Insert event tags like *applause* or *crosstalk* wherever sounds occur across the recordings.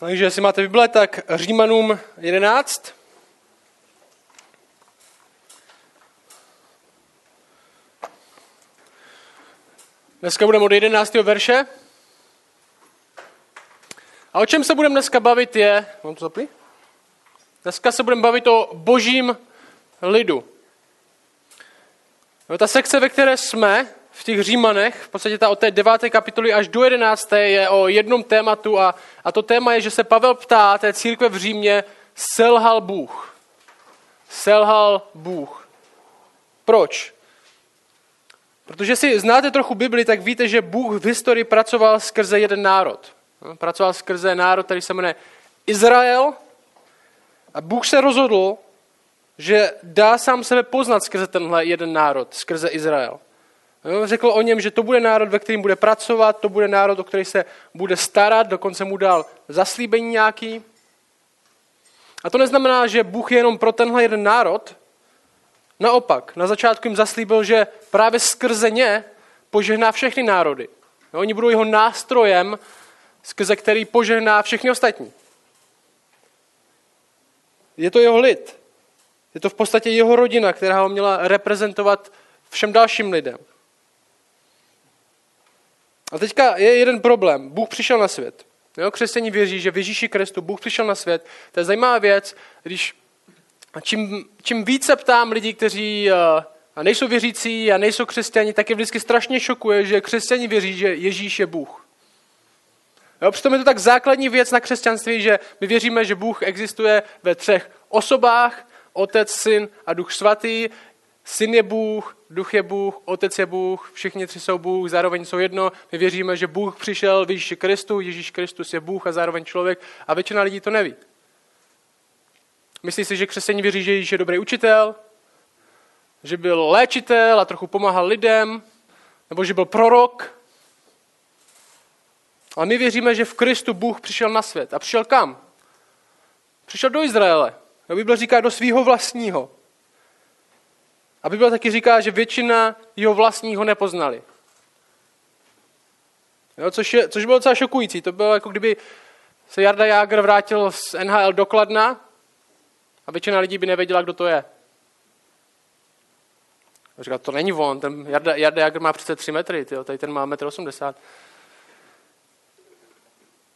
Takže jestli máte Bible, tak Římanům 11. Dneska budeme od 11. verše. A o čem se budeme dneska bavit je... Mám to zaplý? Dneska se budeme bavit o božím lidu. No, ta sekce, ve které jsme, v těch Římanech, v podstatě ta od té deváté kapitoly až do jedenácté je o jednom tématu a, a to téma je, že se Pavel ptá té církve v Římě, selhal Bůh. Selhal Bůh. Proč? Protože si znáte trochu Bibli, tak víte, že Bůh v historii pracoval skrze jeden národ. No, pracoval skrze národ, který se jmenuje Izrael. A Bůh se rozhodl, že dá sám sebe poznat skrze tenhle jeden národ, skrze Izrael. Řekl o něm, že to bude národ, ve kterým bude pracovat, to bude národ, o který se bude starat, dokonce mu dal zaslíbení nějaký. A to neznamená, že Bůh je jenom pro tenhle jeden národ. Naopak, na začátku jim zaslíbil, že právě skrze ně požehná všechny národy. Oni budou jeho nástrojem, skrze který požehná všechny ostatní. Je to jeho lid. Je to v podstatě jeho rodina, která ho měla reprezentovat všem dalším lidem. A teďka je jeden problém. Bůh přišel na svět. Jo, křesťaní věří, že v Ježíši Kristu Bůh přišel na svět. To je zajímavá věc, když čím, čím více ptám lidí, kteří uh, nejsou věřící a nejsou křesťani, tak je vždycky strašně šokuje, že křesťani věří, že Ježíš je Bůh. Jo, přitom je to tak základní věc na křesťanství, že my věříme, že Bůh existuje ve třech osobách, Otec, Syn a Duch Svatý. Syn je Bůh, Duch je Bůh, Otec je Bůh, všichni tři jsou Bůh, zároveň jsou jedno. My věříme, že Bůh přišel v Ježíši Kristu, Ježíš Kristus je Bůh a zároveň člověk a většina lidí to neví. Myslí si, že křesťané věří, že Ježíš je dobrý učitel, že byl léčitel a trochu pomáhal lidem, nebo že byl prorok. Ale my věříme, že v Kristu Bůh přišel na svět. A přišel kam? Přišel do Izraele. Bible říká do svého vlastního. A Bible taky říká, že většina jeho vlastního nepoznali. Jo, což, je, což bylo docela šokující. To bylo jako kdyby se Jarda Jágr vrátil z NHL do Kladna a většina lidí by nevěděla, kdo to je. A říkal, to není on, ten Jarda, Jarda Jágr má přece 3 metry, tyjo, tady ten má 1,80 m.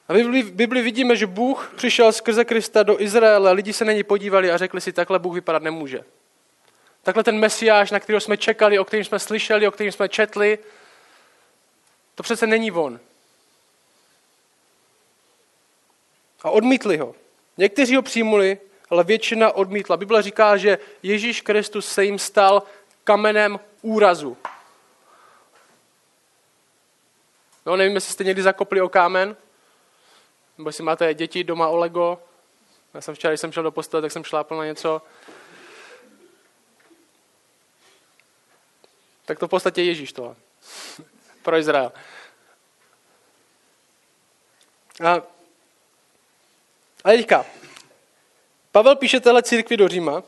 A v Bibli, vidíme, že Bůh přišel skrze Krista do Izraele, lidi se na něj podívali a řekli si, takhle Bůh vypadat nemůže. Takhle ten mesiáš, na kterého jsme čekali, o kterém jsme slyšeli, o kterém jsme četli, to přece není on. A odmítli ho. Někteří ho přijmuli, ale většina odmítla. Bible říká, že Ježíš Kristus se jim stal kamenem úrazu. No, nevím, jestli jste někdy zakopli o kámen, nebo jestli máte děti doma o Lego. Já jsem včera, když jsem šel do postele, tak jsem šlápl na něco. Tak to v podstatě Ježíš tohle. Pro Izrael. A, a teďka. Pavel píše téhle církvi do Říma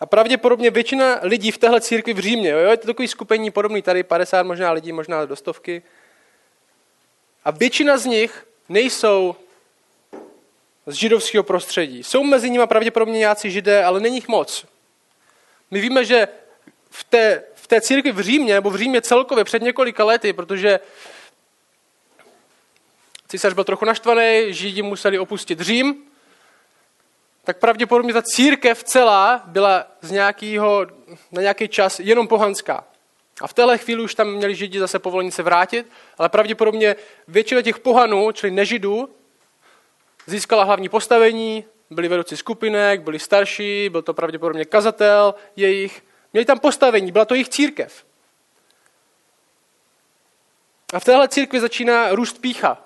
a pravděpodobně většina lidí v téhle církvi v Římě, jo, je to takový skupení podobný tady, 50 možná lidí, možná do stovky. A většina z nich nejsou z židovského prostředí. Jsou mezi nimi pravděpodobně nějací židé, ale není jich moc. My víme, že v té, té církvi v Římě, nebo v Římě celkově před několika lety, protože císař byl trochu naštvaný, židi museli opustit Řím, tak pravděpodobně ta církev celá byla z nějakého, na nějaký čas jenom pohanská. A v téhle chvíli už tam měli židi zase povolení se vrátit, ale pravděpodobně většina těch pohanů, čili nežidů, získala hlavní postavení, byli vedoucí skupinek, byli starší, byl to pravděpodobně kazatel jejich. Měli tam postavení, byla to jejich církev. A v téhle církvi začíná růst pícha.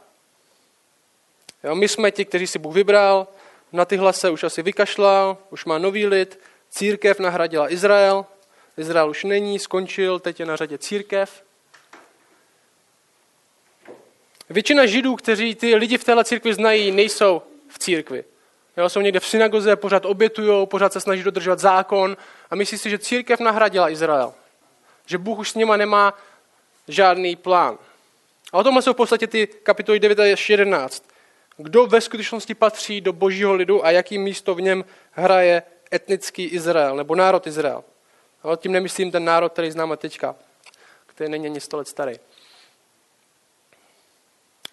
Jo, my jsme ti, kteří si Bůh vybral, na tyhle se už asi vykašlal, už má nový lid, církev nahradila Izrael, Izrael už není, skončil, teď je na řadě církev. Většina židů, kteří ty lidi v téhle církvi znají, nejsou v církvi. Jo, jsou někde v synagoze, pořád obětují, pořád se snaží dodržovat zákon a myslí si, že církev nahradila Izrael. Že Bůh už s nima nemá žádný plán. A o tomhle jsou v podstatě ty kapitoly 9 až 11. kdo ve skutečnosti patří do božího lidu a jaký místo v něm hraje etnický Izrael, nebo národ Izrael. Ale tím nemyslím ten národ, který známe teďka, který není ani sto let starý.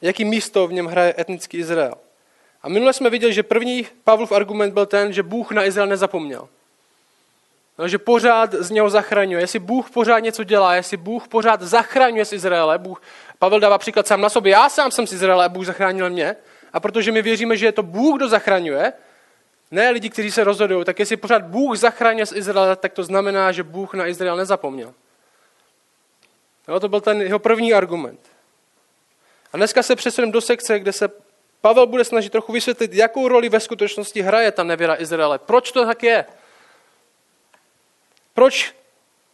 Jaký místo v něm hraje etnický Izrael? A minule jsme viděli, že první Pavlov argument byl ten, že Bůh na Izrael nezapomněl. No, že pořád z něho zachraňuje. Jestli Bůh pořád něco dělá, jestli Bůh pořád zachraňuje z Izraele, Bůh, Pavel dává příklad sám na sobě, já sám jsem z Izraele a Bůh zachránil mě. A protože my věříme, že je to Bůh, kdo zachraňuje, ne lidi, kteří se rozhodují, tak jestli pořád Bůh zachránil z Izraele, tak to znamená, že Bůh na Izrael nezapomněl. No, to byl ten jeho první argument. A dneska se přesuneme do sekce, kde se Pavel bude snažit trochu vysvětlit, jakou roli ve skutečnosti hraje ta nevěra Izraele. Proč to tak je? Proč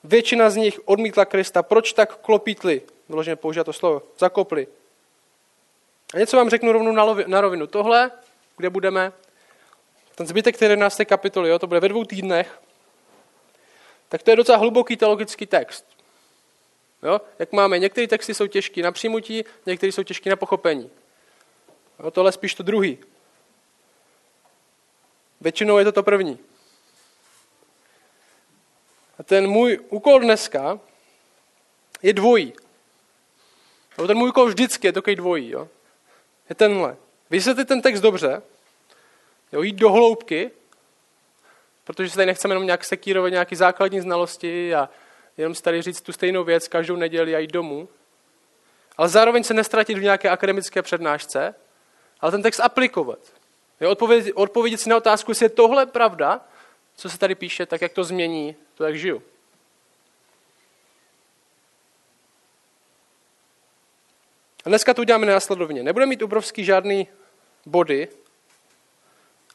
většina z nich odmítla Krista? Proč tak klopítli? Vyloženě použít to slovo. Zakopli. A něco vám řeknu rovnou na rovinu. Tohle, kde budeme, ten zbytek 11. kapitoly, jo, to bude ve dvou týdnech, tak to je docela hluboký teologický text. Jo? Jak máme, některé texty jsou těžké na přijmutí, některé jsou těžké na pochopení. Jo, tohle spíš to druhý. Většinou je to to první. A ten můj úkol dneska je dvojí. Nebo ten můj úkol vždycky je takový dvojí. Jo? Je tenhle. Vysvětlit ten text dobře, jo, jít do hloubky, protože se tady nechceme jenom nějak sekírovat nějaké základní znalosti a jenom si tady říct tu stejnou věc každou neděli a jít domů. Ale zároveň se nestratit v nějaké akademické přednášce, ale ten text aplikovat. Jo, odpovědět, odpovědět si na otázku, jestli je tohle pravda, co se tady píše, tak jak to změní to, jak žiju. A dneska to uděláme následovně. Nebudeme mít obrovský žádný body,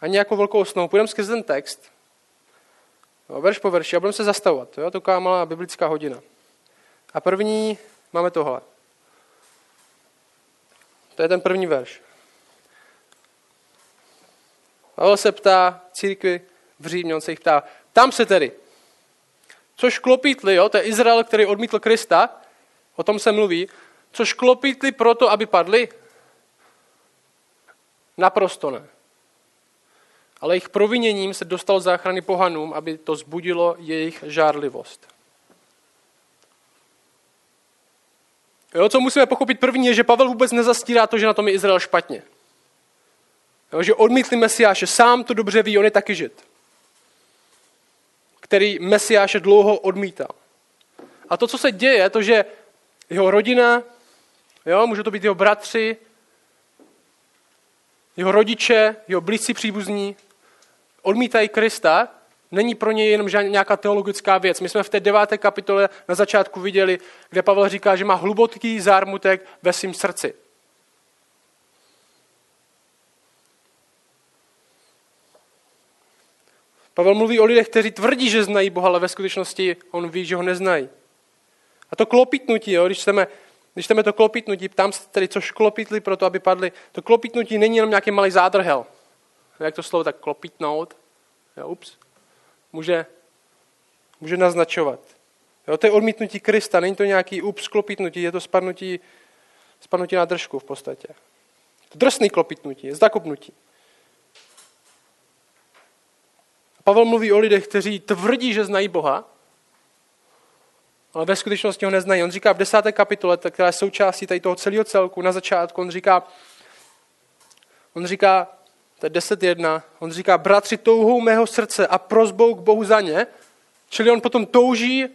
ani nějakou velkou osnovu. Půjdeme skrz ten text, no, verš po verši a budeme se zastavovat. Je malá biblická hodina. A první máme tohle. To je ten první verš. Pavel se ptá církvi v Římě, on se jich ptá, tam se tedy, což klopítli, jo, to je Izrael, který odmítl Krista, o tom se mluví, což klopítli proto, aby padli? Naprosto ne. Ale jejich proviněním se dostal záchrany pohanům, aby to zbudilo jejich žárlivost. Jo, co musíme pochopit první je, že Pavel vůbec nezastírá to, že na tom je Izrael špatně. Jo, že odmítli Mesiáše, sám to dobře ví, on je taky žid, který Mesiáše dlouho odmítal. A to, co se děje, je to, že jeho rodina, jo, může to být jeho bratři, jeho rodiče, jeho blízcí příbuzní, odmítají Krista, není pro něj jenom nějaká teologická věc. My jsme v té deváté kapitole na začátku viděli, kde Pavel říká, že má hluboký zármutek ve svém srdci. Pavel mluví o lidech, kteří tvrdí, že znají Boha, ale ve skutečnosti on ví, že ho neznají. A to klopítnutí, jo, když chceme, když chceme to klopítnutí, ptám se tedy, což klopítli pro to, aby padli. To klopítnutí není jenom nějaký malý zádrhel. Jak to slovo tak klopítnout, jo, ups, může, může naznačovat. Jo, to je odmítnutí Krista, není to nějaký ups klopítnutí, je to spadnutí, spadnutí na držku v podstatě. To drsný klopítnutí, zakopnutí. Pavel mluví o lidech, kteří tvrdí, že znají Boha, ale ve skutečnosti ho neznají. On říká v desáté kapitole, která je součástí tady toho celého celku, na začátku, on říká, on říká, to je 10.1, on říká, bratři touhou mého srdce a prozbou k Bohu za ně, čili on potom touží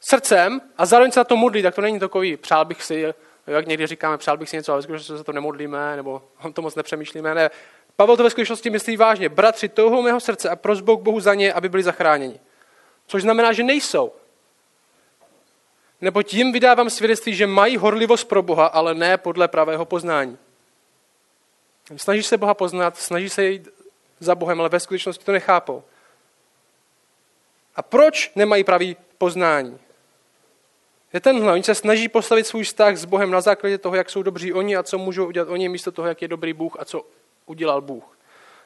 srdcem a zároveň se na to modlí, tak to není takový, přál bych si, jak někdy říkáme, přál bych si něco, ale skutečně se to nemodlíme, nebo *laughs* o to moc nepřemýšlíme. Ne, Pavel to ve skutečnosti myslí vážně. Bratři, touhou mého srdce a prozbou k Bohu za ně, aby byli zachráněni. Což znamená, že nejsou. Nebo tím vydávám svědectví, že mají horlivost pro Boha, ale ne podle pravého poznání. Snaží se Boha poznat, snaží se jít za Bohem, ale ve skutečnosti to nechápou. A proč nemají pravý poznání? Je tenhle. Oni se snaží postavit svůj vztah s Bohem na základě toho, jak jsou dobří oni a co můžou udělat oni, místo toho, jak je dobrý Bůh a co udělal Bůh.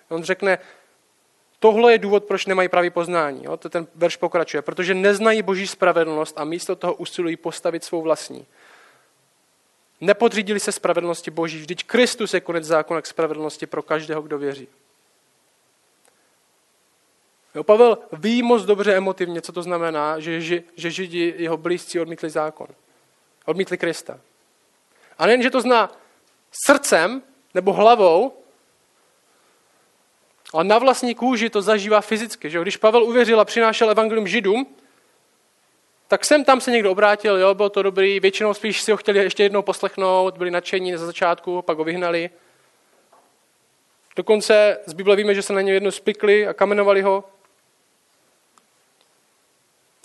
On řekne, tohle je důvod, proč nemají pravý poznání. Jo? To ten verš pokračuje. Protože neznají boží spravedlnost a místo toho usilují postavit svou vlastní. Nepodřídili se spravedlnosti Boží. Vždyť Kristus je konec zákona k spravedlnosti pro každého, kdo věří. Jo, Pavel ví moc dobře emotivně, co to znamená, že, že, že Židi, jeho blízcí, odmítli zákon. Odmítli Krista. A nejen, že to zná srdcem nebo hlavou, ale na vlastní kůži to zažívá fyzicky. Že? Když Pavel uvěřil a přinášel evangelium Židům, tak sem tam se někdo obrátil, jo, bylo to dobrý, většinou spíš si ho chtěli ještě jednou poslechnout, byli nadšení za začátku, pak ho vyhnali. Dokonce z Bible víme, že se na něj jedno spikli a kamenovali ho.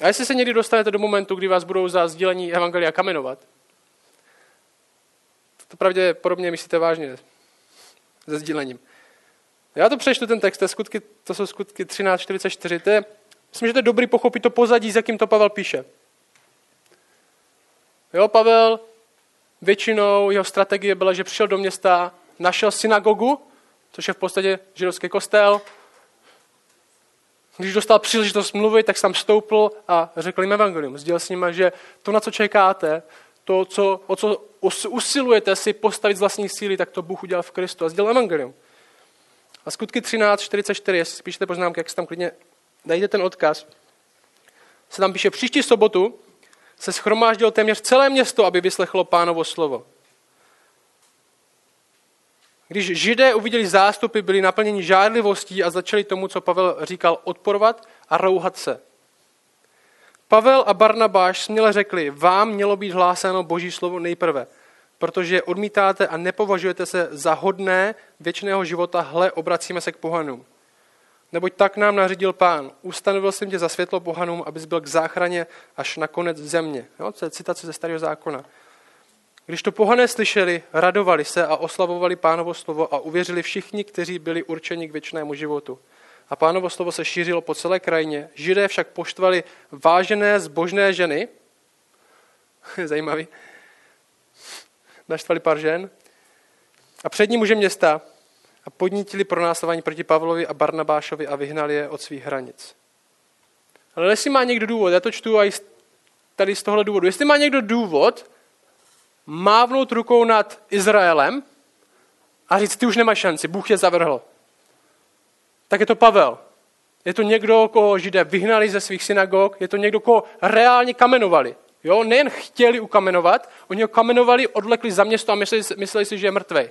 A jestli se někdy dostanete do momentu, kdy vás budou za sdílení evangelia kamenovat, to pravděpodobně myslíte vážně se sdílením. Já to přečtu ten text, to, skutky, to jsou skutky 13.44. To je, myslím, že to je dobrý pochopit to pozadí, s jakým to Pavel píše. Jo, Pavel většinou jeho strategie byla, že přišel do města, našel synagogu, což je v podstatě židovský kostel. Když dostal příležitost mluvit, tak jsem stoupil a řekl jim evangelium. Sdělil s nimi, že to, na co čekáte, to, co, o co usilujete si postavit z vlastní síly, tak to Bůh udělal v Kristu a sdělil evangelium. A skutky 13.44, jestli spíšte poznámky, jak se tam klidně dajte ten odkaz, se tam píše, příští sobotu se schromáždilo téměř celé město, aby vyslechlo pánovo slovo. Když židé uviděli zástupy, byli naplněni žádlivostí a začali tomu, co Pavel říkal, odporovat a rouhat se. Pavel a Barnabáš směle řekli, vám mělo být hlásáno boží slovo nejprve – protože odmítáte a nepovažujete se za hodné věčného života, hle, obracíme se k pohanům. Neboť tak nám nařídil pán, ustanovil jsem tě za světlo pohanům, abys byl k záchraně až na konec země. Jo, to je citace ze starého zákona. Když to pohané slyšeli, radovali se a oslavovali pánovo slovo a uvěřili všichni, kteří byli určeni k věčnému životu. A pánovo slovo se šířilo po celé krajině. Židé však poštvali vážené zbožné ženy, *laughs* zajímavý, naštvali pár žen a přední muže města a podnítili pronásledování proti Pavlovi a Barnabášovi a vyhnali je od svých hranic. Ale jestli má někdo důvod, já to čtu i tady z tohle důvodu, jestli má někdo důvod mávnout rukou nad Izraelem a říct, ty už nemáš šanci, Bůh je zavrhl, tak je to Pavel. Je to někdo, koho židé vyhnali ze svých synagog, je to někdo, koho reálně kamenovali. Jo, nejen chtěli ukamenovat, oni ho kamenovali, odvlekli za město a mysleli, mysleli si, že je mrtvý.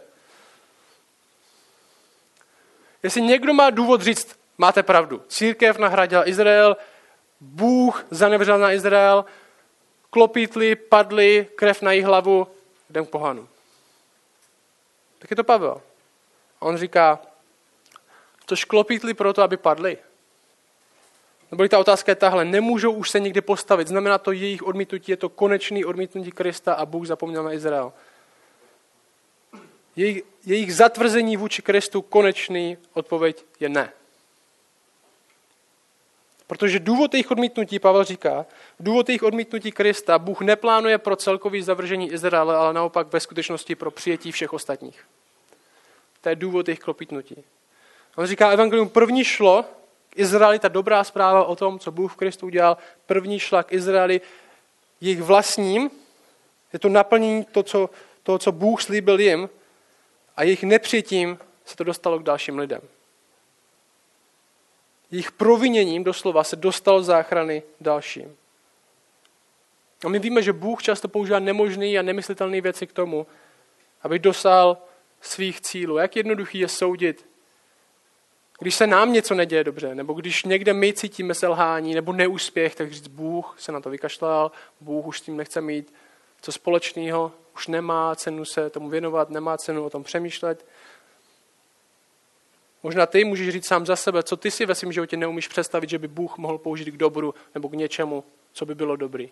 Jestli někdo má důvod říct, máte pravdu, církev nahradila Izrael, Bůh zanevřel na Izrael, klopítli, padli, krev na jejich hlavu, jdem k pohanu. Tak je to Pavel. A on říká, tož klopítli proto, aby padli. Nebo ta otázka je tahle, nemůžou už se nikdy postavit. Znamená to jejich odmítnutí, je to konečný odmítnutí Krista a Bůh zapomněl na Izrael. Jejich, jejich zatvrzení vůči Kristu konečný odpověď je ne. Protože důvod jejich odmítnutí, Pavel říká, důvod jejich odmítnutí Krista, Bůh neplánuje pro celkový zavržení Izraele, ale naopak ve skutečnosti pro přijetí všech ostatních. To je důvod jejich klopítnutí. On říká, evangelium první šlo Izraeli ta dobrá zpráva o tom, co Bůh v Kristu udělal, první šla k Izraeli jejich vlastním, je to naplnění to, co, toho, co Bůh slíbil jim a jejich nepřijetím se to dostalo k dalším lidem. Jejich proviněním doslova se dostalo záchrany dalším. A my víme, že Bůh často používá nemožné a nemyslitelné věci k tomu, aby dosáhl svých cílů. Jak jednoduchý je soudit když se nám něco neděje dobře, nebo když někde my cítíme selhání nebo neúspěch, tak říct, Bůh se na to vykašlal, Bůh už s tím nechce mít co společného, už nemá cenu se tomu věnovat, nemá cenu o tom přemýšlet. Možná ty můžeš říct sám za sebe, co ty si ve svém životě neumíš představit, že by Bůh mohl použít k dobru nebo k něčemu, co by bylo dobrý.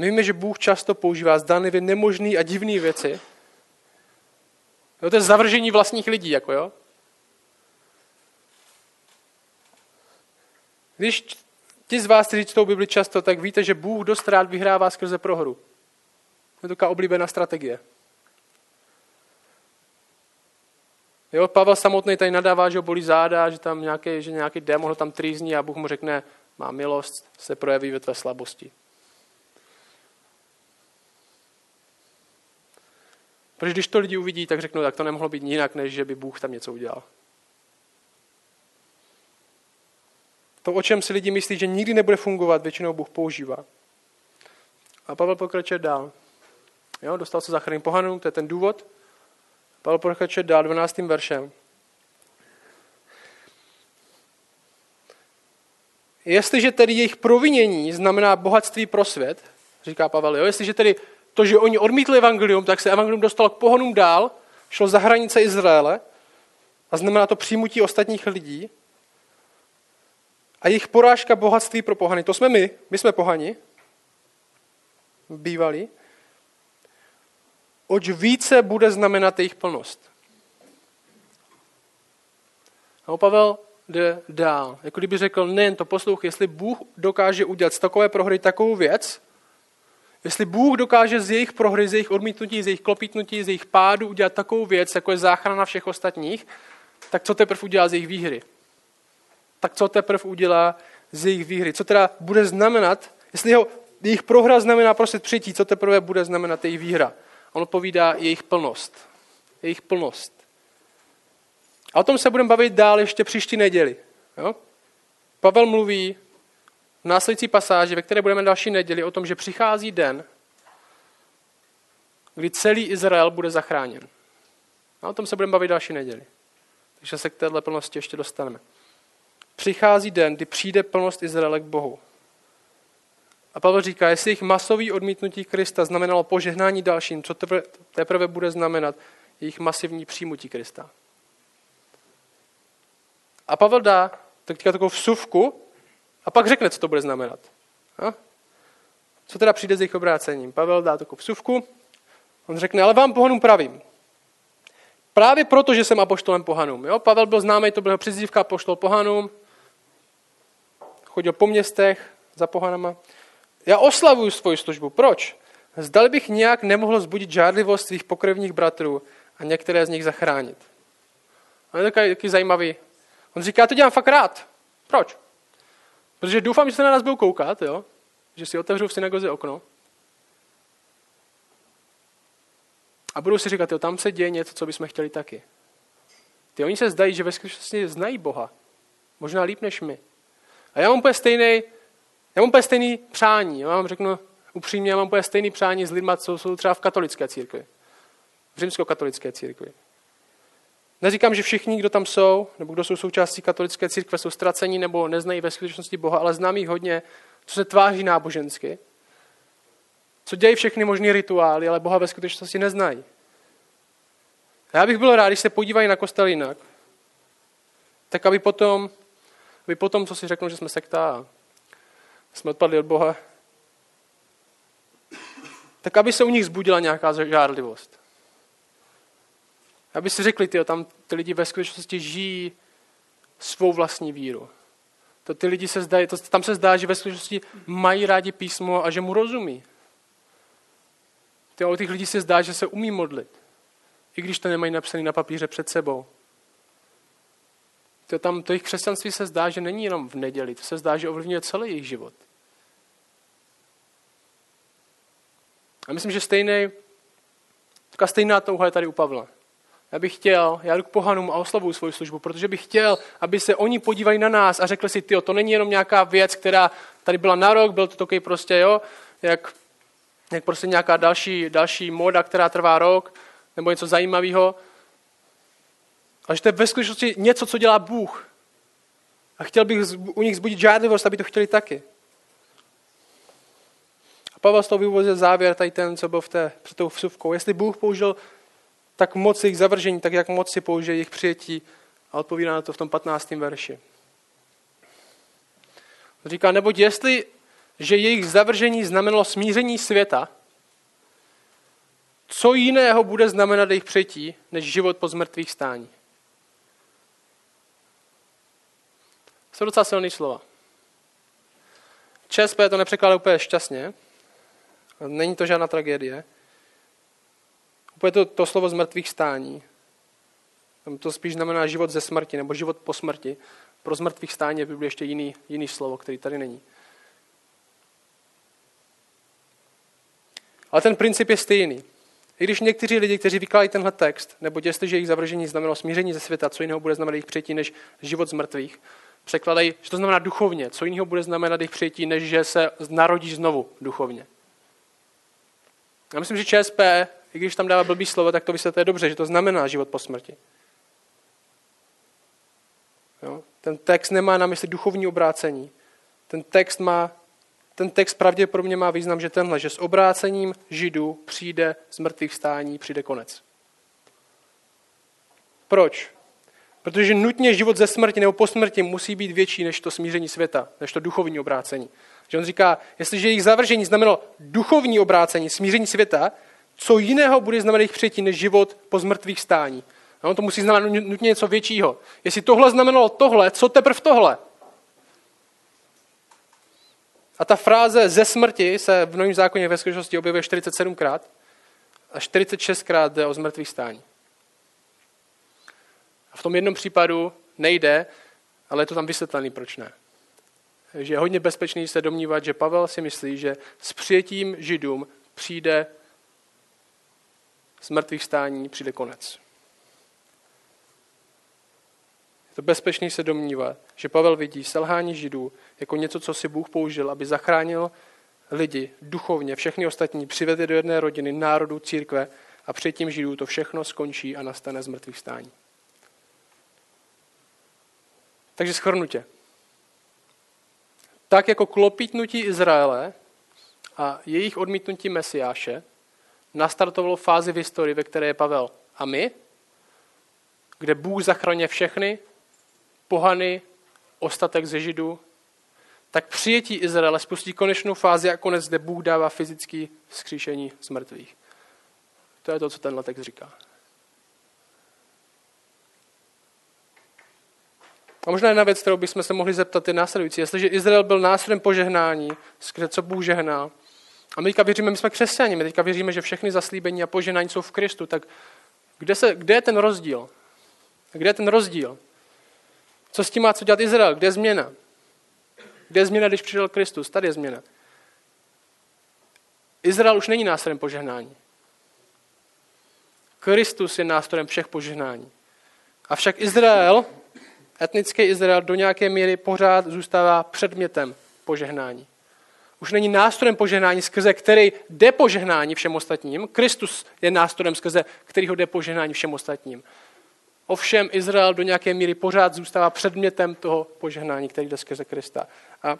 My víme, že Bůh často používá zdánlivě nemožné a divné věci. Jo, to je zavržení vlastních lidí, jako jo. Když ti z vás, kteří čtou Bibli často, tak víte, že Bůh dost rád vyhrává skrze prohru. To je taková oblíbená strategie. Jo, Pavel samotný tady nadává, že ho bolí záda, že tam nějaký, že nějaký démon ho tam trýzní a Bůh mu řekne, má milost, se projeví ve tvé slabosti. Protože když to lidi uvidí, tak řeknou, tak to nemohlo být jinak, než že by Bůh tam něco udělal. To, o čem si lidi myslí, že nikdy nebude fungovat, většinou Bůh používá. A Pavel pokračuje dál. Jo, dostal se zachránit pohanům, to je ten důvod. Pavel pokračuje dál 12. veršem. Jestliže tedy jejich provinění znamená bohatství pro svět, říká Pavel, jo, jestliže tedy to, že oni odmítli evangelium, tak se evangelium dostalo k pohonům dál, šlo za hranice Izraele a znamená to přijmutí ostatních lidí. A jejich porážka bohatství pro pohany, to jsme my, my jsme pohani, bývalí. Oč více bude znamenat jejich plnost. A Pavel jde dál. Jako kdyby řekl, nejen to poslouch, jestli Bůh dokáže udělat z takové prohry takovou věc, Jestli Bůh dokáže z jejich prohry, z jejich odmítnutí, z jejich klopítnutí, z jejich pádu udělat takovou věc, jako je záchrana všech ostatních, tak co teprve udělá z jejich výhry? Tak co teprve udělá z jejich výhry? Co teda bude znamenat, jestli jeho, jejich prohra znamená prostě přijetí, co teprve bude znamenat jejich výhra? On odpovídá jejich plnost. Jejich plnost. A o tom se budeme bavit dál ještě příští neděli. Jo? Pavel mluví v následující pasáži, ve které budeme další neděli, o tom, že přichází den, kdy celý Izrael bude zachráněn. A o tom se budeme bavit další neděli. Takže se k této plnosti ještě dostaneme. Přichází den, kdy přijde plnost Izraele k Bohu. A Pavel říká, jestli jejich masový odmítnutí Krista znamenalo požehnání dalším, co teprve, teprve bude znamenat jejich masivní přijmutí Krista. A Pavel dá teďka takovou vsuvku, a pak řekne, co to bude znamenat. A? Co teda přijde s jejich obrácením? Pavel dá takovou vsuvku, on řekne, ale vám pohanům pravím. Právě proto, že jsem apoštolem pohanům. Jo? Pavel byl známý, to byl přezdívka apoštol pohanům. Chodil po městech za pohanama. Já oslavuju svoji službu. Proč? Zdali bych nějak nemohl zbudit žádlivost svých pokrevních bratrů a některé z nich zachránit. A je takový, takový zajímavý. On říká, já to dělám fakt rád. Proč? Protože doufám, že se na nás budou koukat, jo? že si otevřou v synagoze okno a budou si říkat, jo, tam se děje něco, co bychom chtěli taky. Ty oni se zdají, že ve skutečnosti znají Boha. Možná líp než my. A já mám úplně stejný, já mám úplně stejný přání. Já vám řeknu upřímně, já mám úplně stejný přání s lidmi, co jsou třeba v katolické církvi. V římskokatolické církvi. Neříkám, že všichni, kdo tam jsou, nebo kdo jsou součástí katolické církve, jsou ztracení nebo neznají ve skutečnosti Boha, ale znám jich hodně, co se tváří nábožensky, co dějí všechny možné rituály, ale Boha ve skutečnosti neznají. A já bych byl rád, když se podívají na kostel jinak, tak aby potom, aby potom, co si řeknou, že jsme sekta jsme odpadli od Boha, tak aby se u nich zbudila nějaká žádlivost. Aby si řekli, tyjo, tam ty lidi ve skutečnosti žijí svou vlastní víru. To ty lidi se zdají, to, tam se zdá, že ve skutečnosti mají rádi písmo a že mu rozumí. Ty, o těch lidí se zdá, že se umí modlit. I když to nemají napsané na papíře před sebou. To, tam, to jejich křesťanství se zdá, že není jenom v neděli. To se zdá, že ovlivňuje celý jejich život. A myslím, že stejný, taková stejná touha je tady u Pavla. Já bych chtěl, já jdu k pohanům a oslavuju svou službu, protože bych chtěl, aby se oni podívali na nás a řekli si, ty, to není jenom nějaká věc, která tady byla na rok, byl to takový prostě, jo, jak, jak prostě nějaká další, další moda, která trvá rok, nebo něco zajímavého. Ale že to je ve skutečnosti něco, co dělá Bůh. A chtěl bych u nich zbudit žádlivost, aby to chtěli taky. A Pavel z toho vyvozil závěr, tady ten, co byl v té, před tou vsuvkou. Jestli Bůh použil tak moc jejich zavržení, tak jak moc si použije jejich přijetí a odpovídá na to v tom 15. verši. Říká, neboť jestli, že jejich zavržení znamenalo smíření světa, co jiného bude znamenat jejich přijetí, než život po zmrtvých stání? Jsou docela silný slova. ČSP to nepřekládá úplně šťastně. Není to žádná tragédie. Úplně to, to slovo z mrtvých stání. Tam to spíš znamená život ze smrti nebo život po smrti. Pro zmrtvých stání by byl ještě jiný, jiný slovo, který tady není. Ale ten princip je stejný. I když někteří lidi, kteří vykládají tenhle text, nebo jestliže jejich zavržení znamenalo smíření ze světa, co jiného bude znamenat jejich přijetí než život z mrtvých, překladají, že to znamená duchovně, co jiného bude znamenat jejich přijetí, než že se narodí znovu duchovně. Já myslím, že ČSP, i když tam dává blbý slovo, tak to vysvětluje dobře, že to znamená život po smrti. Jo? Ten text nemá na mysli duchovní obrácení. Ten text má ten text pravděpodobně má význam, že tenhle, že s obrácením židů přijde z mrtvých stání, přijde konec. Proč? Protože nutně život ze smrti nebo po smrti musí být větší než to smíření světa, než to duchovní obrácení. Že on říká, jestliže jejich zavržení znamenalo duchovní obrácení, smíření světa, co jiného bude znamenat jejich přijetí než život po zmrtvých stání. On to musí znamenat nutně něco většího. Jestli tohle znamenalo tohle, co teprve tohle? A ta fráze ze smrti se v Novém zákoně ve skutečnosti objevuje 47krát a 46krát jde o zmrtvých stání. A v tom jednom případu nejde, ale je to tam vysvětlený, proč ne. Že je hodně bezpečný se domnívat, že Pavel si myslí, že s přijetím židům přijde z mrtvých stání, přijde konec. Je to bezpečný se domnívat, že Pavel vidí selhání židů jako něco, co si Bůh použil, aby zachránil lidi duchovně, všechny ostatní, přivedli do jedné rodiny, národu, církve a předtím židů to všechno skončí a nastane z mrtvých stání. Takže schrnutě. Tak jako klopítnutí Izraele a jejich odmítnutí Mesiáše nastartovalo fázi v historii, ve které je Pavel a my, kde Bůh zachraňuje všechny, pohany, ostatek ze Židů, tak přijetí Izraele spustí konečnou fázi a konec, kde Bůh dává fyzické vzkříšení z mrtvých. To je to, co ten text říká. A možná jedna věc, kterou bychom se mohli zeptat, je následující. Jestliže Izrael byl nástrojem požehnání, skrze co Bůh žehná, a my teďka věříme, my jsme křesťani, my teďka věříme, že všechny zaslíbení a požehnání jsou v Kristu, tak kde, se, kde je ten rozdíl? Kde je ten rozdíl? Co s tím má co dělat Izrael? Kde je změna? Kde je změna, když přišel Kristus? Tady je změna. Izrael už není nástrojem požehnání. Kristus je nástrojem všech požehnání. Avšak Izrael, etnický Izrael, do nějaké míry pořád zůstává předmětem požehnání. Už není nástrojem požehnání, skrze který jde požehnání všem ostatním. Kristus je nástrojem, skrze kterého jde požehnání všem ostatním. Ovšem Izrael do nějaké míry pořád zůstává předmětem toho požehnání, který jde skrze Krista. A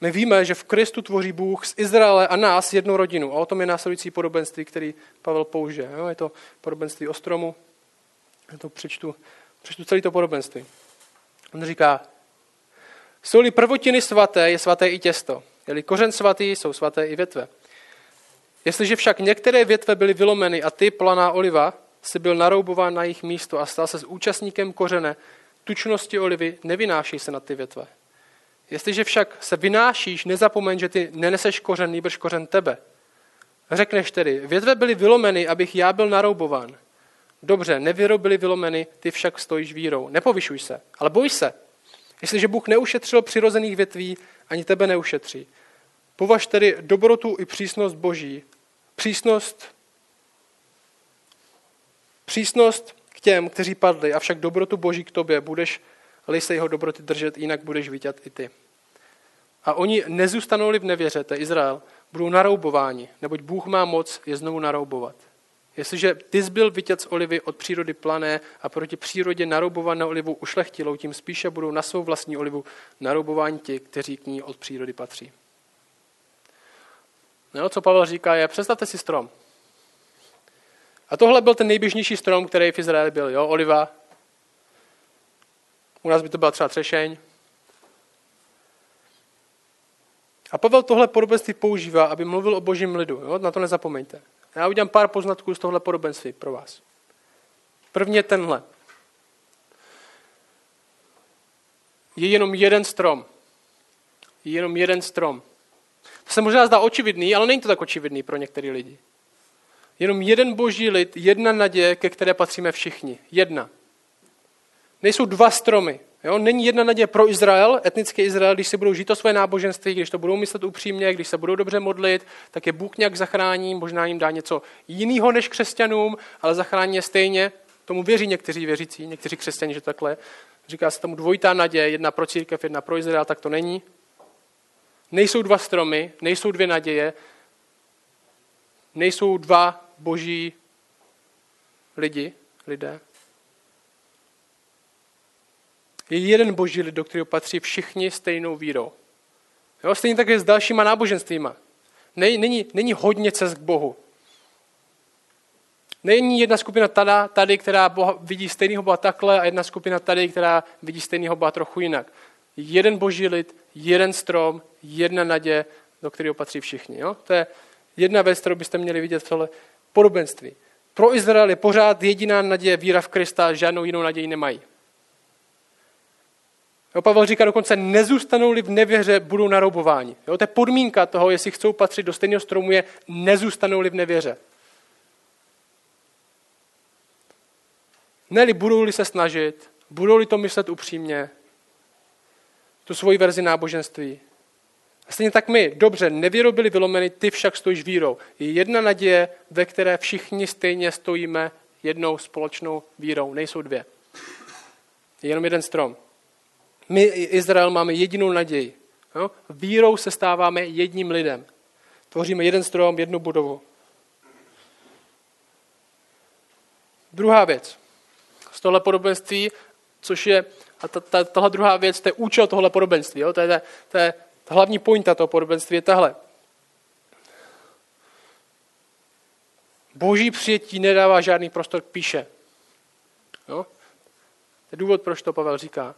my víme, že v Kristu tvoří Bůh z Izraele a nás jednu rodinu. A o tom je následující podobenství, který Pavel použije. Je to podobenství o stromu. Já to přečtu, přečtu celý to podobenství. On říká, jsou-li prvotiny svaté, je svaté i těsto. Je-li kořen svatý, jsou svaté i větve. Jestliže však některé větve byly vylomeny a ty, planá oliva, si byl naroubován na jejich místo a stal se s účastníkem kořene tučnosti olivy, nevynáší se na ty větve. Jestliže však se vynášíš, nezapomeň, že ty neneseš kořen, nýbrž kořen tebe. Řekneš tedy, větve byly vylomeny, abych já byl naroubován. Dobře, nevěrou byly vylomeny, ty však stojíš vírou. Nepovyšuj se, ale boj se. Jestliže Bůh neušetřil přirozených větví, ani tebe neušetří. Považ tedy dobrotu i přísnost Boží. Přísnost Přísnost k těm, kteří padli, avšak dobrotu Boží k tobě budeš li se jeho dobroty držet, jinak budeš vidět i ty. A oni nezůstanou-li v nevěře, to Izrael, budou naroubováni, neboť Bůh má moc je znovu naroubovat. Jestliže ty zbyl vytět z olivy od přírody plané a proti přírodě naroubovanou olivu ušlechtilou, tím spíše budou na svou vlastní olivu naroubováni ti, kteří k ní od přírody patří. No, co Pavel říká je, představte si strom. A tohle byl ten nejběžnější strom, který v Izraeli byl, jo, oliva. U nás by to byla třeba třešeň. A Pavel tohle podobenství používá, aby mluvil o božím lidu. Jo? Na to nezapomeňte. Já udělám pár poznatků z tohle podobenství pro vás. První je tenhle. Je jenom jeden strom. Je jenom jeden strom. To se možná zdá očividný, ale není to tak očividný pro některé lidi. Jenom jeden boží lid, jedna naděje, ke které patříme všichni. Jedna. Nejsou dva stromy. Jo? Není jedna naděje pro Izrael, etnický Izrael, když si budou žít to své náboženství, když to budou myslet upřímně, když se budou dobře modlit, tak je Bůh nějak zachrání, možná jim dá něco jiného než křesťanům, ale zachrání je stejně. Tomu věří někteří věřící, někteří křesťani, že takhle. Říká se tomu dvojitá naděje, jedna pro církev, jedna pro Izrael, tak to není. Nejsou dva stromy, nejsou dvě naděje, nejsou dva boží lidi, lidé. Je jeden boží lid, do kterého patří všichni stejnou vírou. Jo, stejně tak je s dalšíma náboženstvíma. Není, není, hodně cest k Bohu. Není jedna skupina tady, tady která boha, vidí stejného Boha takhle a jedna skupina tady, která vidí stejného Boha trochu jinak. Jeden boží lid, jeden strom, jedna naděje, do kterého patří všichni. Jo? To je jedna věc, kterou byste měli vidět v tohle podobenství. Pro Izrael je pořád jediná naděje víra v Krista, žádnou jinou naději nemají. Jo, Pavel říká dokonce, nezůstanou-li v nevěře, budou naroubováni. Jo, to je podmínka toho, jestli chcou patřit do stejného stromu, je nezůstanou-li v nevěře. Neli budou-li se snažit, budou-li to myslet upřímně, tu svoji verzi náboženství. A stejně tak my, dobře, nevěrou byli vylomeny, ty však stojíš vírou. Je jedna naděje, ve které všichni stejně stojíme jednou společnou vírou. Nejsou dvě. Je jenom jeden strom. My, Izrael, máme jedinou naději. Jo? Vírou se stáváme jedním lidem. Tvoříme jeden strom, jednu budovu. Druhá věc. Z tohle podobenství, což je, a ta, ta, tahle druhá věc, to je účel tohle podobenství. Jo? To, je, to je ta hlavní pointa toho podobenství je tahle. Boží přijetí nedává žádný prostor k píše. Jo? To je důvod, proč to Pavel říká.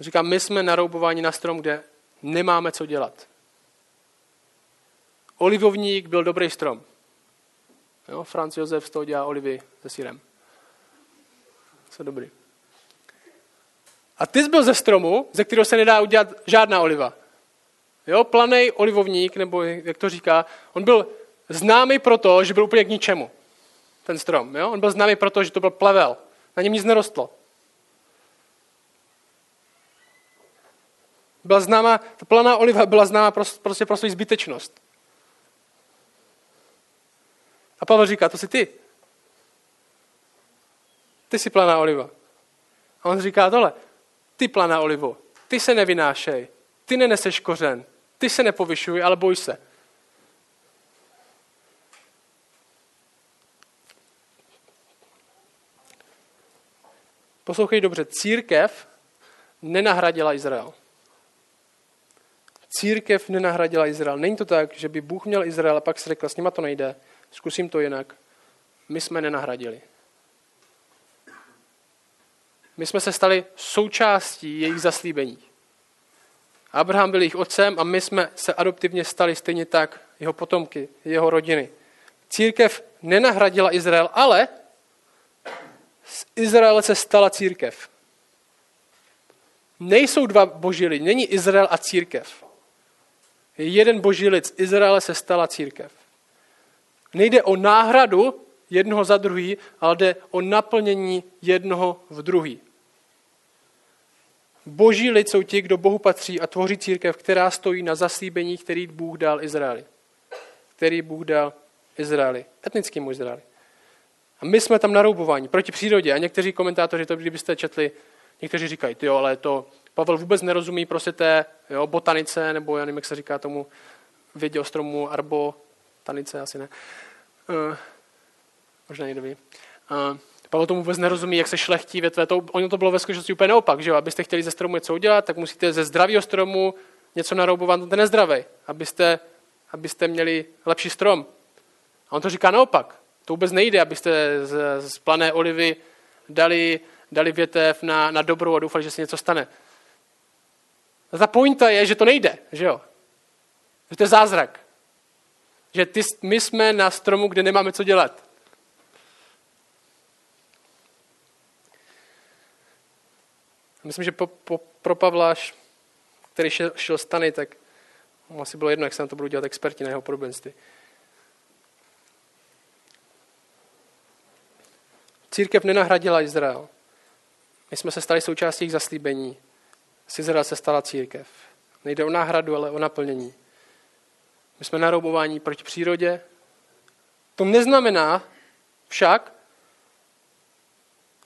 Říká, my jsme naroubováni na strom, kde nemáme co dělat. Olivovník byl dobrý strom. Jo, Franz Josef z toho dělá olivy se sírem. Jsou dobrý. A ty jsi byl ze stromu, ze kterého se nedá udělat žádná oliva. Jo, planej olivovník, nebo jak to říká, on byl známý proto, že byl úplně k ničemu. Ten strom. Jo? On byl známý proto, že to byl plevel. Na něm nic nerostlo. Byla známa, ta planá oliva byla známa prostě pro svou zbytečnost. A Pavel říká, to jsi ty. Ty jsi planá oliva. A on říká tohle, ty planá olivo, ty se nevynášej, ty neneseš kořen, ty se nepovyšuj, ale boj se. Poslouchej dobře, církev nenahradila Izrael. Církev nenahradila Izrael. Není to tak, že by Bůh měl Izrael a pak si řekl, s nima to nejde, zkusím to jinak. My jsme nenahradili. My jsme se stali součástí jejich zaslíbení. Abraham byl jejich otcem a my jsme se adoptivně stali stejně tak jeho potomky, jeho rodiny. Církev nenahradila Izrael, ale z Izraele se stala církev. Nejsou dva boží lidi, není Izrael a církev. Je jeden boží lid, z Izraele se stala církev. Nejde o náhradu jednoho za druhý, ale jde o naplnění jednoho v druhý. Boží lid jsou ti, kdo Bohu patří a tvoří církev, která stojí na zaslíbení, který Bůh dal Izraeli. Který Bůh dal Izraeli, etnickému Izraeli. A my jsme tam naroubováni proti přírodě. A někteří komentátoři, to kdybyste četli, někteří říkají, jo, ale to Pavel vůbec nerozumí prostě té jo, botanice, nebo já nevím, jak se říká tomu vědě o stromu, arbo, tanice, asi ne. Uh, možná někdo ví. Uh, Pavel tomu vůbec nerozumí, jak se šlechtí větve. To, ono to bylo ve skutečnosti úplně naopak, že jo? Abyste chtěli ze stromu něco udělat, tak musíte ze zdravého stromu něco naroubovat na ten nezdravý, abyste, abyste měli lepší strom. A on to říká naopak. To vůbec nejde, abyste z, z plané olivy dali, dali větev na, na dobrou a doufali, že se něco stane. A ta pointa je, že to nejde, že jo? Že to je zázrak. Že ty, my jsme na stromu, kde nemáme co dělat. Myslím, že po, po, pro Pavláš, který šel, šel stany, tak mu asi bylo jedno, jak se na to budou dělat experti na jeho podobenství. Církev nenahradila Izrael. My jsme se stali součástí jejich zaslíbení. Z Izrael se stala církev. Nejde o náhradu, ale o naplnění. My jsme naroubováni proti přírodě. To neznamená však,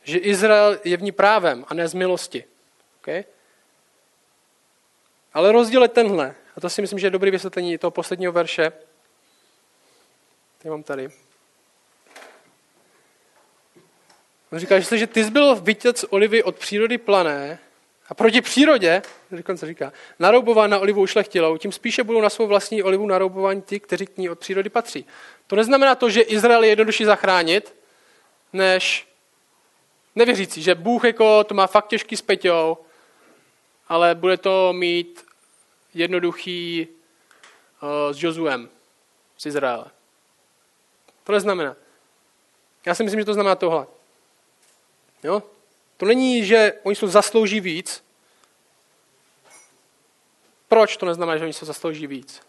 že Izrael je v ní právem a ne z milosti. Okay? Ale rozdíl je tenhle. A to si myslím, že je dobrý vysvětlení toho posledního verše. Ty mám tady. On říká, že ty jsi byl vytěc olivy od přírody plané a proti přírodě, dokonce říká, naroubován na olivu ušlechtilou, tím spíše budou na svou vlastní olivu naroubováni ti, kteří k ní od přírody patří. To neznamená to, že Izrael je jednodušší zachránit, než nevěřící, že Bůh jako to má fakt těžký s Peťou, ale bude to mít jednoduchý uh, s Jozuem z Izraele. To neznamená. Já si myslím, že to znamená tohle. Jo? To není, že oni se zaslouží víc. Proč to neznamená, že oni se zaslouží víc?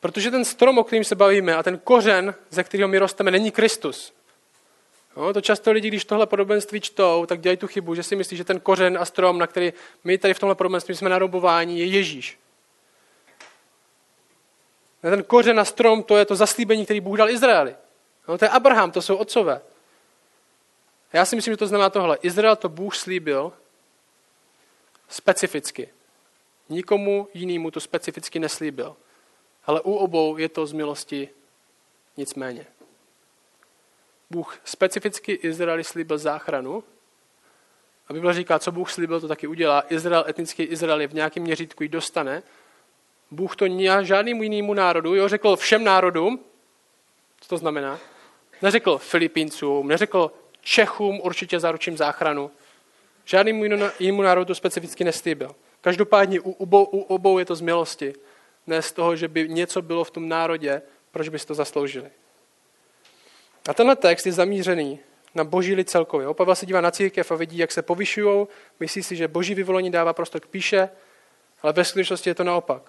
Protože ten strom, o kterým se bavíme, a ten kořen, ze kterého my rosteme, není Kristus. No, to často lidi, když tohle podobenství čtou, tak dělají tu chybu, že si myslí, že ten kořen a strom, na který my tady v tomhle podobenství jsme narobováni, je Ježíš. A ten kořen a strom, to je to zaslíbení, který Bůh dal Izraeli. No, to je Abraham, to jsou otcové. Já si myslím, že to znamená tohle. Izrael to Bůh slíbil specificky. Nikomu jinému to specificky neslíbil. Ale u obou je to z milosti nicméně. Bůh specificky Izraeli slíbil záchranu. A Bible říká, co Bůh slíbil, to taky udělá. Izrael, etnický Izrael je v nějakém měřítku ji dostane. Bůh to žádnému jinému národu, jo, řekl všem národům, co to znamená? Neřekl Filipíncům, neřekl Čechům určitě zaručím záchranu. Žádnému jinému národu specificky neslíbil. Každopádně u obou, u obou je to z milosti, ne z toho, že by něco bylo v tom národě, proč by si to zasloužili. A tenhle text je zamířený na boží lid celkově. Pavel se dívá na církev a vidí, jak se povyšují, myslí si, že boží vyvolení dává prostor k píše, ale ve skutečnosti je to naopak.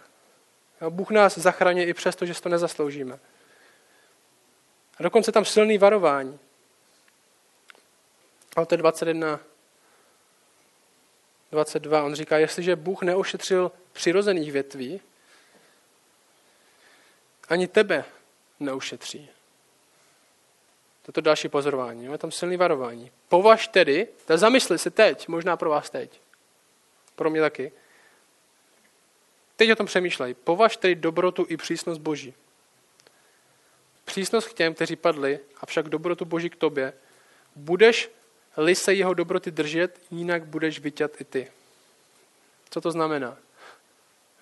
Bůh nás zachraňuje i přesto, že si to nezasloužíme. A dokonce tam silný varování. Ale to je 21, 22. On říká, jestliže Bůh neošetřil přirozených větví, ani tebe neušetří. Toto další pozorování. Je tam silný varování. Považ tedy, tak zamysli se teď, možná pro vás teď, pro mě taky. Teď o tom přemýšlej. Považ tedy dobrotu i přísnost Boží. Přísnost k těm, kteří padli, avšak dobrotu Boží k tobě. Budeš li se jeho dobroty držet, jinak budeš vyťat i ty. Co to znamená?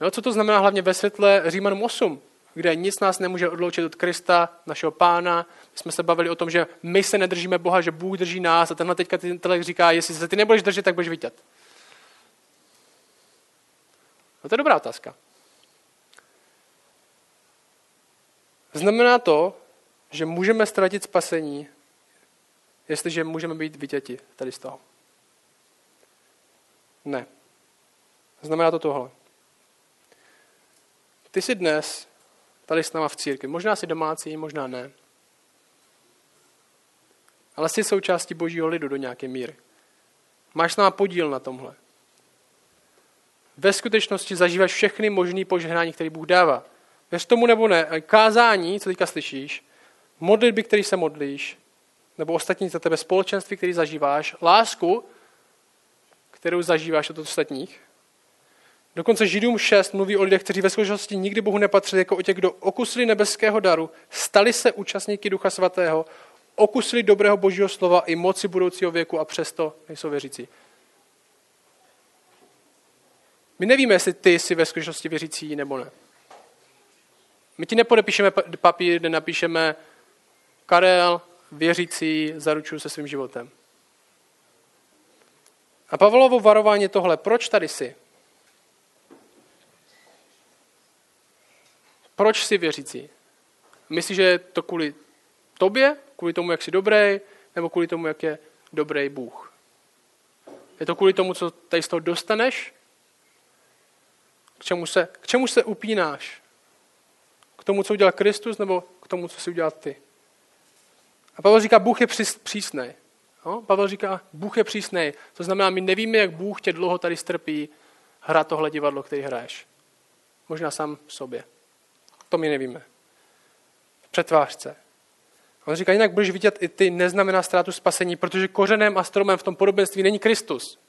No, co to znamená hlavně ve světle Římanům 8, kde nic nás nemůže odloučit od Krista, našeho pána. My jsme se bavili o tom, že my se nedržíme Boha, že Bůh drží nás a tenhle teďka tenhle říká, jestli se ty nebudeš držet, tak budeš vyťat. No to je dobrá otázka. Znamená to, že můžeme ztratit spasení, jestliže můžeme být vytěti tady z toho. Ne. Znamená to tohle. Ty jsi dnes tady s náma v církvi. Možná jsi domácí, možná ne. Ale jsi součástí božího lidu do nějaké míry. Máš s náma podíl na tomhle. Ve skutečnosti zažíváš všechny možné požehnání, které Bůh dává. Věř tomu nebo ne, kázání, co teďka slyšíš, modlitby, který se modlíš, nebo ostatní za tebe společenství, který zažíváš, lásku, kterou zažíváš od ostatních. Dokonce Židům 6 mluví o lidech, kteří ve skutečnosti nikdy Bohu nepatřili, jako o těch, kdo okusili nebeského daru, stali se účastníky Ducha Svatého, okusili dobrého božího slova i moci budoucího věku a přesto nejsou věřící. My nevíme, jestli ty jsi ve skutečnosti věřící nebo ne. My ti nepodepíšeme papír, kde napíšeme Karel, věřící, zaručuju se svým životem. A Pavlovo varování tohle. Proč tady jsi? Proč jsi věřící? Myslíš, že je to kvůli tobě, kvůli tomu, jak jsi dobrý, nebo kvůli tomu, jak je dobrý Bůh? Je to kvůli tomu, co tady z toho dostaneš? K čemu se, k čemu se upínáš? K tomu, co udělal Kristus, nebo k tomu, co si udělal ty? A Pavel říká, Bůh je přísný. No, Pavel říká, Bůh je přísný. To znamená, my nevíme, jak Bůh tě dlouho tady strpí hrát tohle divadlo, který hraješ. Možná sám v sobě. To my nevíme. Přetvářce. On říká, jinak budeš vidět i ty, neznamená ztrátu spasení, protože kořenem a stromem v tom podobenství není Kristus.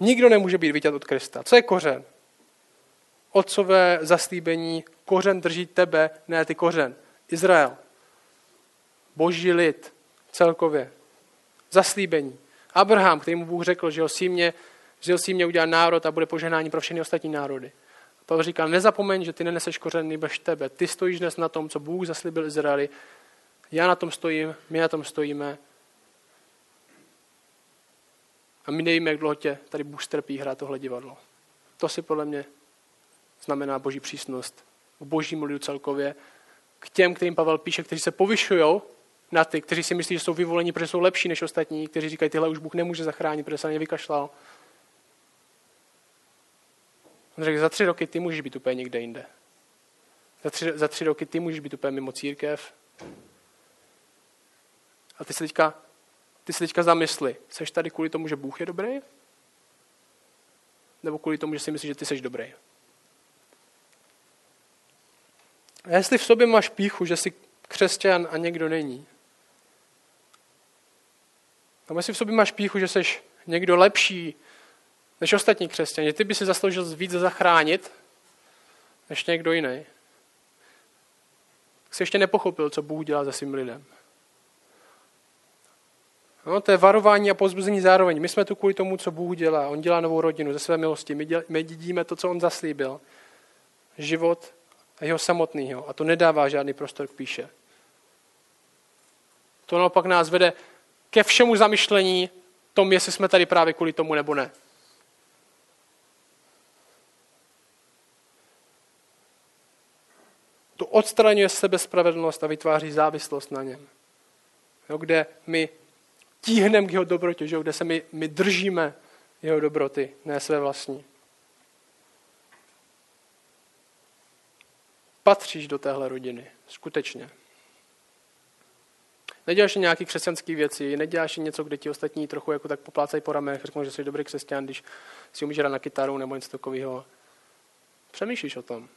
Nikdo nemůže být vidět od Krista. Co je kořen? Otcové zaslíbení, kořen drží tebe, ne ty kořen. Izrael. Boží lid celkově. Zaslíbení. Abraham, který mu Bůh řekl, že ho símě, že ho símě udělá národ a bude požehnání pro všechny ostatní národy. Pavel říká, nezapomeň, že ty neneseš kořen nejbrž tebe. Ty stojíš dnes na tom, co Bůh zaslíbil Izraeli. Já na tom stojím, my na tom stojíme. A my nevíme, jak dlouho tě tady Bůh strpí hrát tohle divadlo. To si podle mě znamená boží přísnost k božímu lidu celkově, k těm, kterým Pavel píše, kteří se povyšují na ty, kteří si myslí, že jsou vyvolení, protože jsou lepší než ostatní, kteří říkají, tyhle už Bůh nemůže zachránit, protože se na ně vykašlal. On řekl, za tři roky ty můžeš být úplně někde jinde. Za tři, za tři roky ty můžeš být úplně mimo církev. A ty se teďka, ty se teďka zamysli, seš tady kvůli tomu, že Bůh je dobrý? Nebo kvůli tomu, že si myslíš, že ty jsi dobrý? A jestli v sobě máš píchu, že jsi křesťan a někdo není, nebo jestli v sobě máš píchu, že jsi někdo lepší než ostatní křesťané, ty by si zasloužil víc zachránit, než někdo jiný. Jsi ještě nepochopil, co Bůh dělá se svým lidem. No, to je varování a pozbuzení zároveň. My jsme tu kvůli tomu, co Bůh dělá. On dělá novou rodinu ze své milosti. My, děl, my dědíme to, co on zaslíbil. Život a jeho samotného. A to nedává žádný prostor k píše. To naopak nás vede ke všemu zamyšlení tom, jestli jsme tady právě kvůli tomu nebo ne. To odstraňuje sebespravedlnost a vytváří závislost na něm. Jo, kde my tíhneme k jeho dobrotě, že? kde se my, my držíme jeho dobroty, ne své vlastní. Patříš do téhle rodiny, skutečně. Neděláš nějaké křesťanské věci, neděláš něco, kde ti ostatní trochu jako tak poplácají po ramech, řeknou, že jsi dobrý křesťan, když si umíš hrát na kytaru nebo něco takového. Přemýšlíš o tom.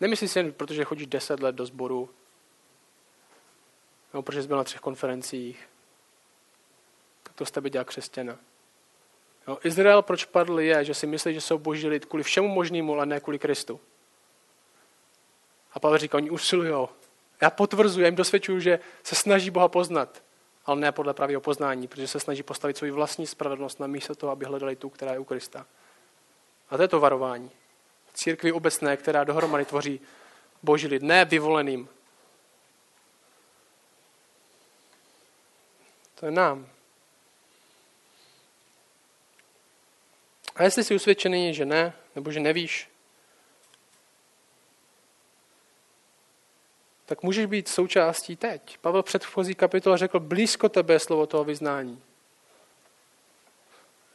Nemyslíš si jen, protože chodíš deset let do sboru, nebo protože jsi byl na třech konferencích, tak to z tebe dělá křesťana. Jo, Izrael proč padl je, že si myslí, že jsou boží lid kvůli všemu možnému, ale ne kvůli Kristu. A Pavel říká, oni usilují. Já potvrzuji, já jim dosvědčuju, že se snaží Boha poznat, ale ne podle pravého poznání, protože se snaží postavit svou vlastní spravedlnost na místo toho, aby hledali tu, která je u Krista. A to je to varování. Církvi obecné, která dohromady tvoří boží lid, ne vyvoleným. To je nám. A jestli jsi usvědčený, že ne, nebo že nevíš, tak můžeš být součástí teď. Pavel předchozí kapitola řekl, blízko tebe je slovo toho vyznání.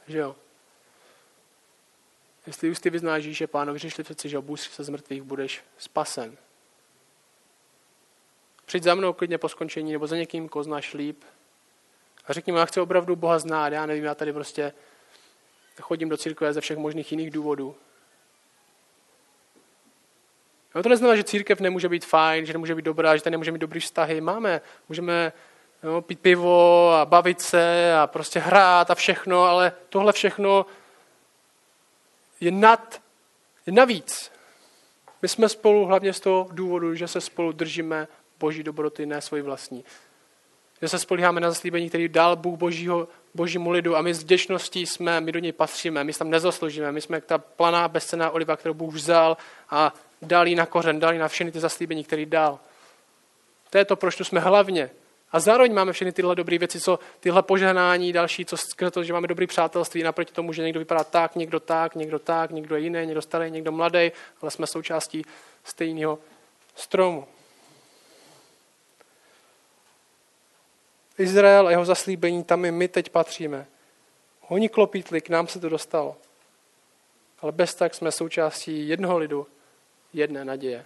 Že jo? Jestli už ty vyznáš, že pánu vyřešili přeci, že obůz se z mrtvých budeš spasen. Přijď za mnou klidně po skončení, nebo za někým, koho znáš líp. A řekni mu, já chci opravdu Boha znát, já nevím, já tady prostě chodím do církve ze všech možných jiných důvodů. No to neznamená, že církev nemůže být fajn, že nemůže být dobrá, že tady nemůže mít dobrý vztahy. Máme, můžeme no, pít pivo a bavit se a prostě hrát a všechno, ale tohle všechno je nad, je navíc. My jsme spolu hlavně z toho důvodu, že se spolu držíme boží dobroty, ne svoji vlastní. Že se spolíháme na zaslíbení, který dal Bůh božího, božímu lidu a my s vděčností jsme, my do něj patříme, my tam nezasloužíme, my jsme ta planá bezcená oliva, kterou Bůh vzal a dal jí na kořen, dal jí na všechny ty zaslíbení, který dal. To je to, proč tu jsme hlavně. A zároveň máme všechny tyhle dobré věci, co tyhle požehnání, další, co skrze to, že máme dobré přátelství, naproti tomu, že někdo vypadá tak, někdo tak, někdo tak, někdo jiný, někdo starý, někdo mladý, ale jsme součástí stejného stromu. Izrael a jeho zaslíbení, tam i my teď patříme. Oni klopítli, k nám se to dostalo. Ale bez tak jsme součástí jednoho lidu, jedné naděje.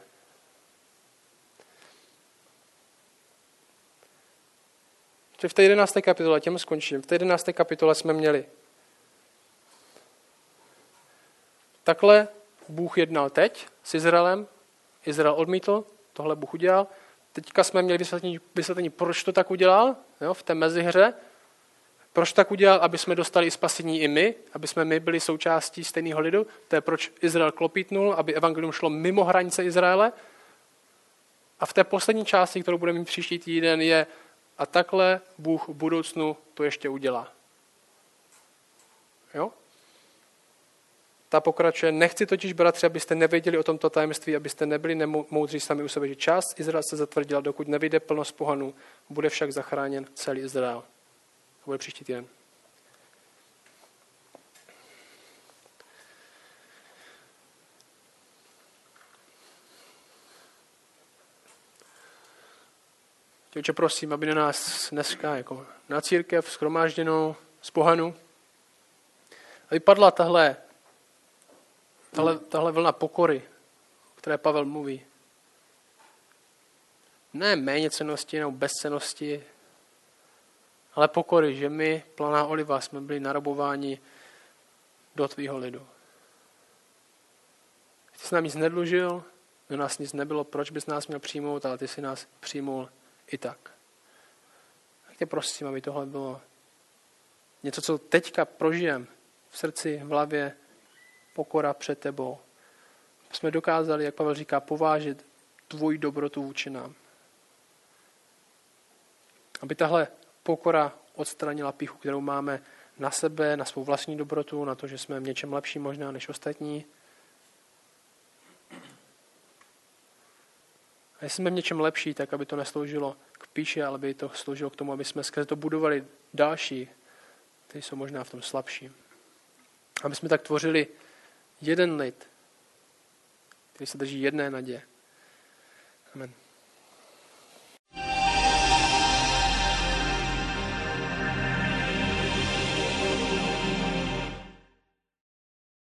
v té 11. kapitole, těm skončím, v té 11. kapitole jsme měli. Takhle Bůh jednal teď s Izraelem, Izrael odmítl, tohle Bůh udělal, Teďka jsme měli vysvětlení, vysvětlení proč to tak udělal jo, v té mezihře. Proč tak udělal, aby jsme dostali spasení i my, aby jsme my byli součástí stejného lidu. To je proč Izrael klopítnul, aby evangelium šlo mimo hranice Izraele. A v té poslední části, kterou budeme mít příští týden, je a takhle Bůh v budoucnu to ještě udělá. Jo? Ta pokračuje, nechci totiž, bratři, abyste nevěděli o tomto tajemství, abyste nebyli nemoudří sami u sebe, že část Izrael se zatvrdila, dokud nevyjde plnost pohanů, bude však zachráněn celý Izrael. To bude příští týden. Těče, prosím, aby na nás dneska, jako na církev, schromážděnou z pohanu, aby padla tahle, tahle, tahle vlna pokory, o které Pavel mluví. Ne méně cenosti nebo bezcenosti, ale pokory, že my, planá oliva, jsme byli narobováni do tvýho lidu. Ty jsi nám nic nedlužil, do nás nic nebylo, proč bys nás měl přijmout, ale ty jsi nás přijmul i tak. Tak tě prosím, aby tohle bylo něco, co teďka prožijem v srdci, v hlavě, pokora před tebou. Jsme dokázali, jak Pavel říká, povážit tvoji dobrotu vůči nám. Aby tahle pokora odstranila píchu, kterou máme na sebe, na svou vlastní dobrotu, na to, že jsme v něčem lepší možná než ostatní. A jestli jsme v něčem lepší, tak aby to nesloužilo k píše, ale aby to sloužilo k tomu, aby jsme skrze to budovali další, kteří jsou možná v tom slabší. Aby jsme tak tvořili jeden lid, který se drží jedné naděje. Amen.